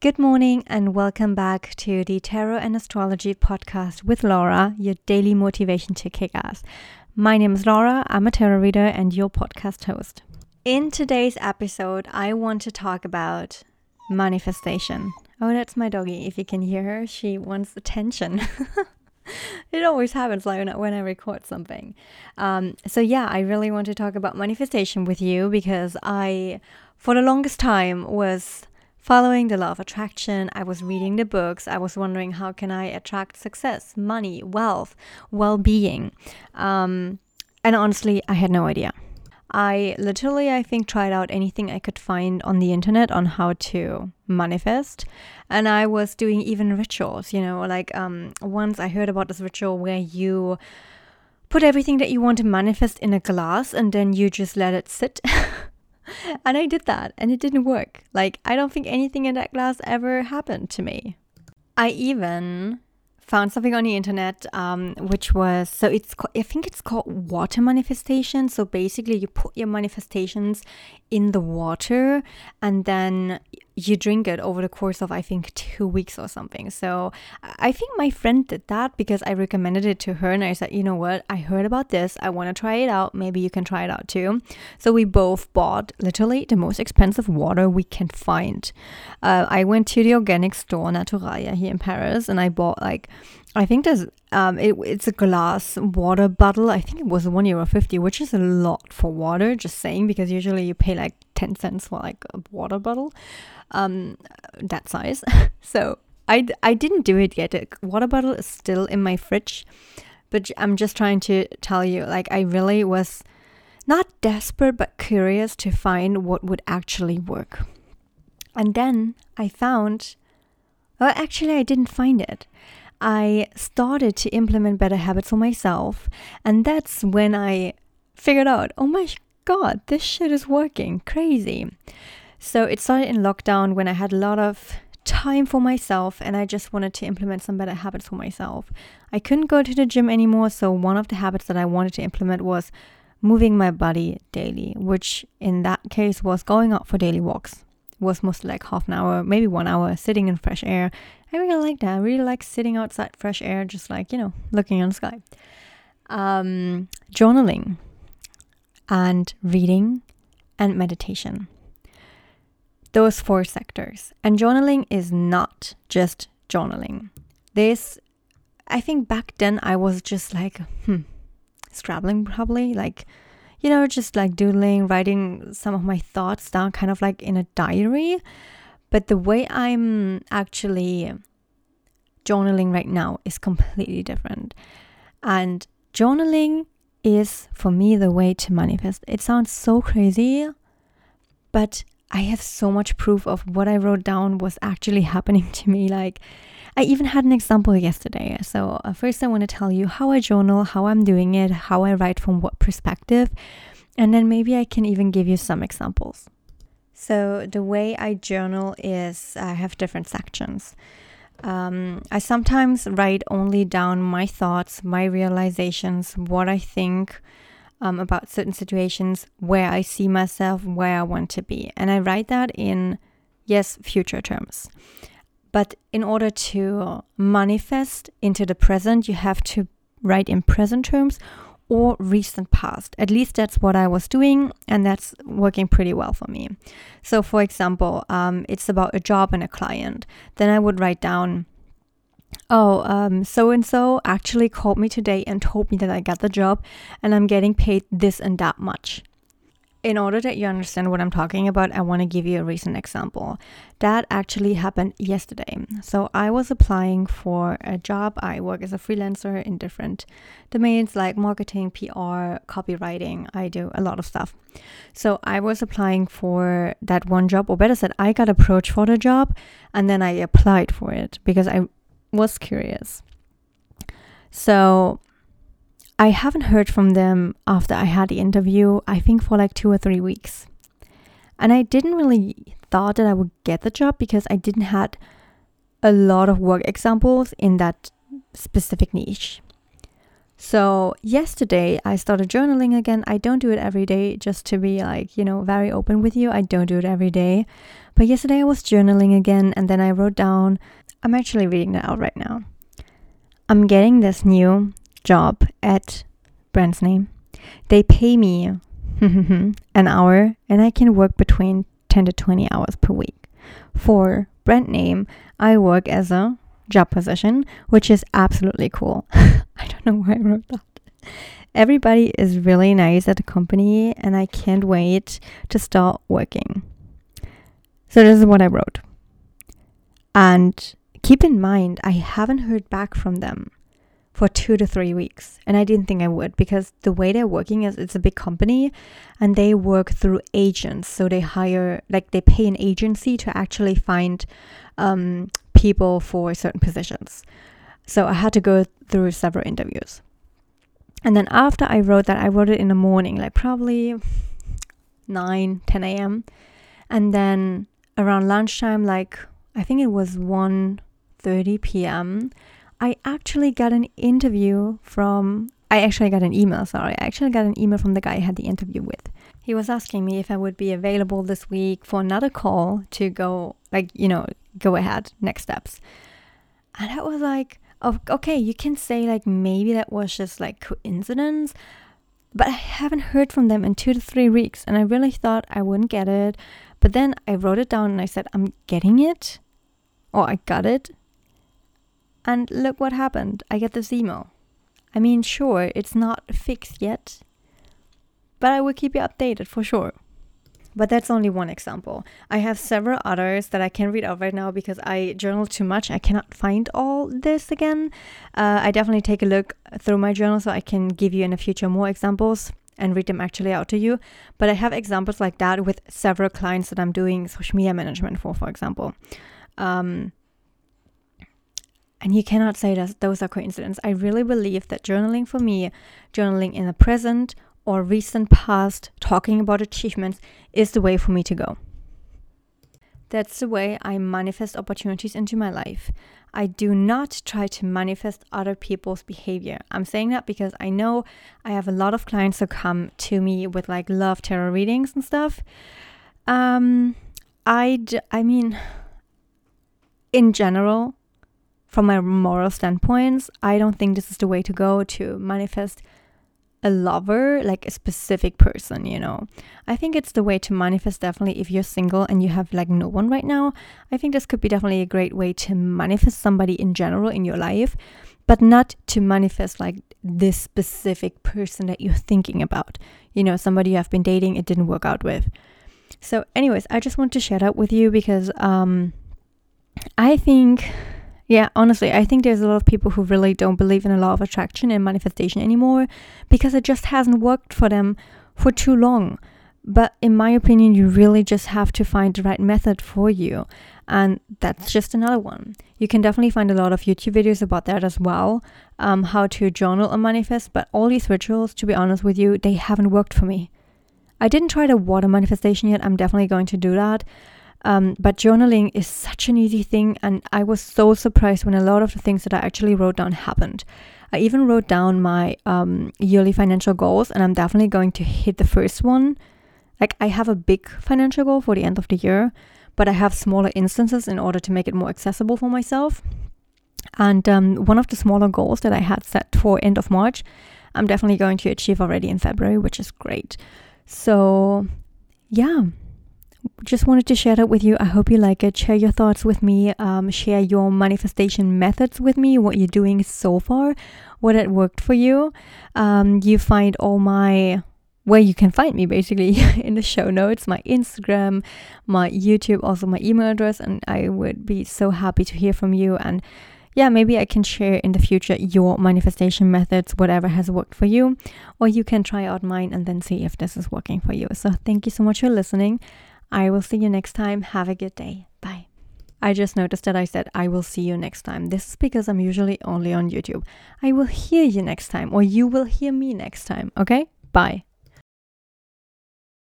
Good morning and welcome back to the Tarot and Astrology podcast with Laura, your daily motivation to kick ass. My name is Laura, I'm a tarot reader and your podcast host. In today's episode, I want to talk about manifestation. Oh, that's my doggy. If you can hear her, she wants attention. it always happens like when I record something. Um, so yeah, I really want to talk about manifestation with you because I, for the longest time, was Following the law of attraction, I was reading the books. I was wondering how can I attract success, money, wealth, well-being. Um, and honestly, I had no idea. I literally, I think, tried out anything I could find on the internet on how to manifest. And I was doing even rituals, you know, like um, once I heard about this ritual where you put everything that you want to manifest in a glass and then you just let it sit. and I did that and it didn't work. Like, I don't think anything in that glass ever happened to me. I even found something on the internet um, which was so it's i think it's called water manifestation so basically you put your manifestations in the water and then you drink it over the course of I think two weeks or something. So I think my friend did that because I recommended it to her and I said, you know what, I heard about this. I want to try it out. Maybe you can try it out too. So we both bought literally the most expensive water we can find. Uh, I went to the organic store Naturalia here in Paris and I bought like I think there's um it, it's a glass water bottle. I think it was one euro fifty, which is a lot for water. Just saying because usually you pay like ten cents for like a water bottle um, that size. so I, I didn't do it yet. The water bottle is still in my fridge, but I'm just trying to tell you, like, I really was not desperate, but curious to find what would actually work. And then I found, well, actually, I didn't find it. I started to implement better habits for myself. And that's when I figured out, oh my God, this shit is working. Crazy. So it started in lockdown when I had a lot of time for myself and I just wanted to implement some better habits for myself. I couldn't go to the gym anymore, so one of the habits that I wanted to implement was moving my body daily, which in that case was going out for daily walks. Was mostly like half an hour, maybe one hour, sitting in fresh air. I really like that. I really like sitting outside fresh air, just like, you know, looking on the sky. Um, journaling and reading and meditation those four sectors. And journaling is not just journaling. This, I think back then I was just like, hmm, scrabbling probably, like, you know, just like doodling, writing some of my thoughts down, kind of like in a diary. But the way I'm actually journaling right now is completely different. And journaling is for me the way to manifest. It sounds so crazy, but I have so much proof of what I wrote down was actually happening to me. Like, I even had an example yesterday. So, uh, first, I want to tell you how I journal, how I'm doing it, how I write from what perspective, and then maybe I can even give you some examples. So, the way I journal is I have different sections. Um, I sometimes write only down my thoughts, my realizations, what I think um, about certain situations where I see myself, where I want to be. And I write that in, yes, future terms. But in order to manifest into the present, you have to write in present terms or recent past. At least that's what I was doing, and that's working pretty well for me. So, for example, um, it's about a job and a client. Then I would write down oh, um, so and so actually called me today and told me that I got the job and I'm getting paid this and that much. In order that you understand what I'm talking about, I want to give you a recent example. That actually happened yesterday. So I was applying for a job. I work as a freelancer in different domains like marketing, PR, copywriting. I do a lot of stuff. So I was applying for that one job, or better said, I got approached for the job and then I applied for it because I was curious. So I haven't heard from them after I had the interview, I think for like two or three weeks. And I didn't really thought that I would get the job because I didn't had a lot of work examples in that specific niche. So, yesterday I started journaling again. I don't do it every day, just to be like, you know, very open with you. I don't do it every day. But yesterday I was journaling again and then I wrote down, I'm actually reading that out right now. I'm getting this new job at brand's name. They pay me an hour and I can work between 10 to 20 hours per week. For brand name, I work as a job position, which is absolutely cool. I don't know why I wrote that. Everybody is really nice at the company, and I can't wait to start working. So, this is what I wrote. And keep in mind, I haven't heard back from them for two to three weeks. And I didn't think I would because the way they're working is it's a big company and they work through agents. So they hire, like, they pay an agency to actually find um, people for certain positions. So I had to go through several interviews. And then after I wrote that, I wrote it in the morning, like probably 9, 10 a.m. And then around lunchtime, like I think it was 1 30 p.m., I actually got an interview from, I actually got an email, sorry. I actually got an email from the guy I had the interview with. He was asking me if I would be available this week for another call to go, like, you know, go ahead, next steps. And I was like, oh, okay, you can say, like, maybe that was just like coincidence, but I haven't heard from them in two to three weeks. And I really thought I wouldn't get it. But then I wrote it down and I said, I'm getting it, or I got it. And look what happened. I get this email. I mean, sure, it's not fixed yet, but I will keep you updated for sure. But that's only one example. I have several others that I can read out right now because I journal too much. I cannot find all this again. Uh, I definitely take a look through my journal so I can give you in the future more examples and read them actually out to you. But I have examples like that with several clients that I'm doing social media management for, for example. Um, and you cannot say that those are coincidences. I really believe that journaling for me, journaling in the present or recent past, talking about achievements, is the way for me to go. That's the way I manifest opportunities into my life. I do not try to manifest other people's behavior. I'm saying that because I know I have a lot of clients who come to me with like love tarot readings and stuff. Um, I, d- I mean, in general, from my moral standpoints, I don't think this is the way to go to manifest a lover, like a specific person, you know. I think it's the way to manifest definitely if you're single and you have like no one right now. I think this could be definitely a great way to manifest somebody in general in your life, but not to manifest like this specific person that you're thinking about. You know, somebody you have been dating, it didn't work out with. So, anyways, I just want to share that with you because um I think yeah, honestly, I think there's a lot of people who really don't believe in a law of attraction and manifestation anymore because it just hasn't worked for them for too long. But in my opinion, you really just have to find the right method for you. And that's just another one. You can definitely find a lot of YouTube videos about that as well, um, how to journal and manifest. But all these rituals, to be honest with you, they haven't worked for me. I didn't try the water manifestation yet. I'm definitely going to do that. Um, but journaling is such an easy thing, and I was so surprised when a lot of the things that I actually wrote down happened. I even wrote down my um, yearly financial goals, and I'm definitely going to hit the first one. Like, I have a big financial goal for the end of the year, but I have smaller instances in order to make it more accessible for myself. And um, one of the smaller goals that I had set for end of March, I'm definitely going to achieve already in February, which is great. So, yeah, just wanted to share that with you. I hope you like it. Share your thoughts with me. Um, share your manifestation methods with me, what you're doing so far, what had worked for you. Um, you find all my where you can find me basically in the show notes my Instagram, my YouTube, also my email address. And I would be so happy to hear from you. And yeah, maybe I can share in the future your manifestation methods, whatever has worked for you, or you can try out mine and then see if this is working for you. So, thank you so much for listening. I will see you next time. Have a good day. Bye. I just noticed that I said I will see you next time. This is because I'm usually only on YouTube. I will hear you next time, or you will hear me next time. Okay? Bye.